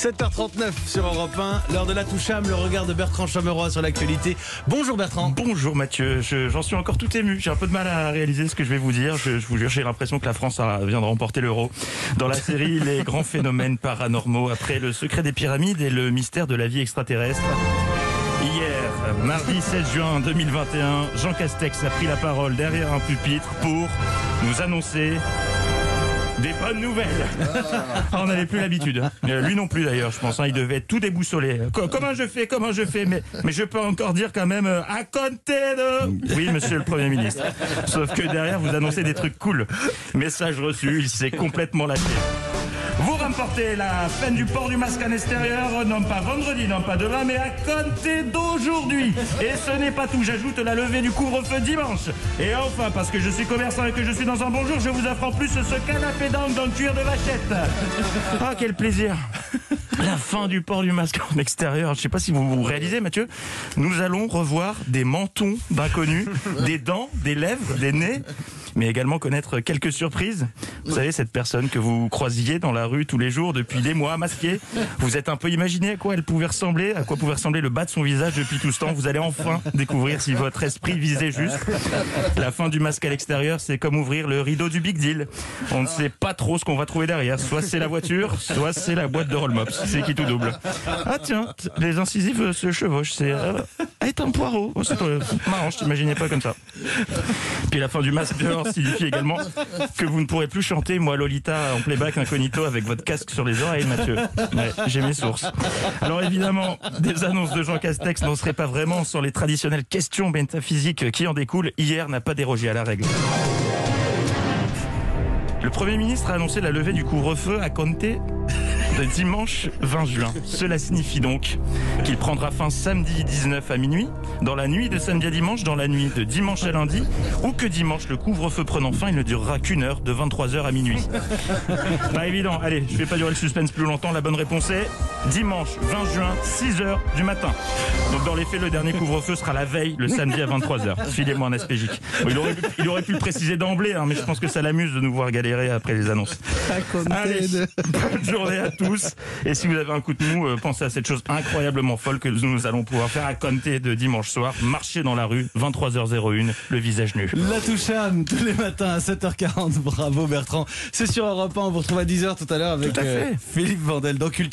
7h39 sur Europe 1, l'heure de la toucham, le regard de Bertrand Chameroy sur l'actualité. Bonjour Bertrand. Bonjour Mathieu, Je- j'en suis encore tout ému. J'ai un peu de mal à réaliser ce que je vais vous dire. Je, je vous jure, j'ai l'impression que la France vient de remporter l'euro. Dans la série Les grands phénomènes paranormaux, après le secret des pyramides et le mystère de la vie extraterrestre. Hier, mardi 16 juin 2021, Jean Castex a pris la parole derrière un pupitre pour nous annoncer des bonnes nouvelles. Ah, on n'avait plus l'habitude. Euh, lui non plus d'ailleurs, je pense. hein, il devait tout déboussolé. Co- comment je fais Comment je fais mais, mais je peux encore dire quand même euh, à compter de... Oui, monsieur le Premier ministre. Sauf que derrière, vous annoncez des trucs cool. Message reçu, il s'est complètement lâché. Vous remportez la fin du port du masque en extérieur, non pas vendredi, non pas demain, mais à compter d'aujourd'hui. Et ce n'est pas tout, j'ajoute la levée du couvre-feu dimanche. Et enfin, parce que je suis commerçant et que je suis dans un bon jour, je vous offre en plus ce canapé d'angle dans le cuir de vachette. Ah, quel plaisir la fin du port du masque en extérieur. Je sais pas si vous vous réalisez, Mathieu. Nous allons revoir des mentons d'inconnus, des dents, des lèvres, des nez, mais également connaître quelques surprises. Vous savez, cette personne que vous croisiez dans la rue tous les jours depuis des mois, masquée. Vous êtes un peu imaginé à quoi elle pouvait ressembler, à quoi pouvait ressembler le bas de son visage depuis tout ce temps. Vous allez enfin découvrir si votre esprit visait juste. La fin du masque à l'extérieur, c'est comme ouvrir le rideau du Big Deal. On ne sait pas trop ce qu'on va trouver derrière. Soit c'est la voiture, soit c'est la boîte de Rollmops. C'est qui tout double. Ah tiens, les incisives se chevauchent. C'est euh, est un poireau. Oh, c'est euh, marrant, je t'imaginais pas comme ça. Puis la fin du masque dehors signifie également que vous ne pourrez plus chanter Moi Lolita en playback incognito avec votre casque sur les oreilles, Mathieu. J'ai mes sources. Alors évidemment, des annonces de Jean Castex n'en seraient pas vraiment sans les traditionnelles questions métaphysiques qui en découlent. Hier n'a pas dérogé à la règle. Le Premier ministre a annoncé la levée du couvre-feu à compter dimanche 20 juin. Cela signifie donc qu'il prendra fin samedi 19 à minuit, dans la nuit de samedi à dimanche, dans la nuit de dimanche à lundi, ou que dimanche, le couvre-feu prenant fin, il ne durera qu'une heure, de 23h à minuit. Pas évident. Allez, je vais pas durer le suspense plus longtemps. La bonne réponse est dimanche 20 juin, 6h du matin. Donc dans les faits, le dernier couvre-feu sera la veille, le samedi à 23h. Filez-moi un aspégique. Bon, il, aurait, pu- il aurait pu le préciser d'emblée, hein, mais je pense que ça l'amuse de nous voir galérer après les annonces. Allez, bonne journée à tous. Et si vous avez un coup de mou, euh, pensez à cette chose incroyablement folle que nous allons pouvoir faire à compter de dimanche soir. Marcher dans la rue, 23h01, le visage nu. La toucham tous les matins à 7h40. Bravo Bertrand. C'est sur Europe 1, on vous retrouve à 10h tout à l'heure avec Tout à fait. euh, Philippe Vandel dans Culture.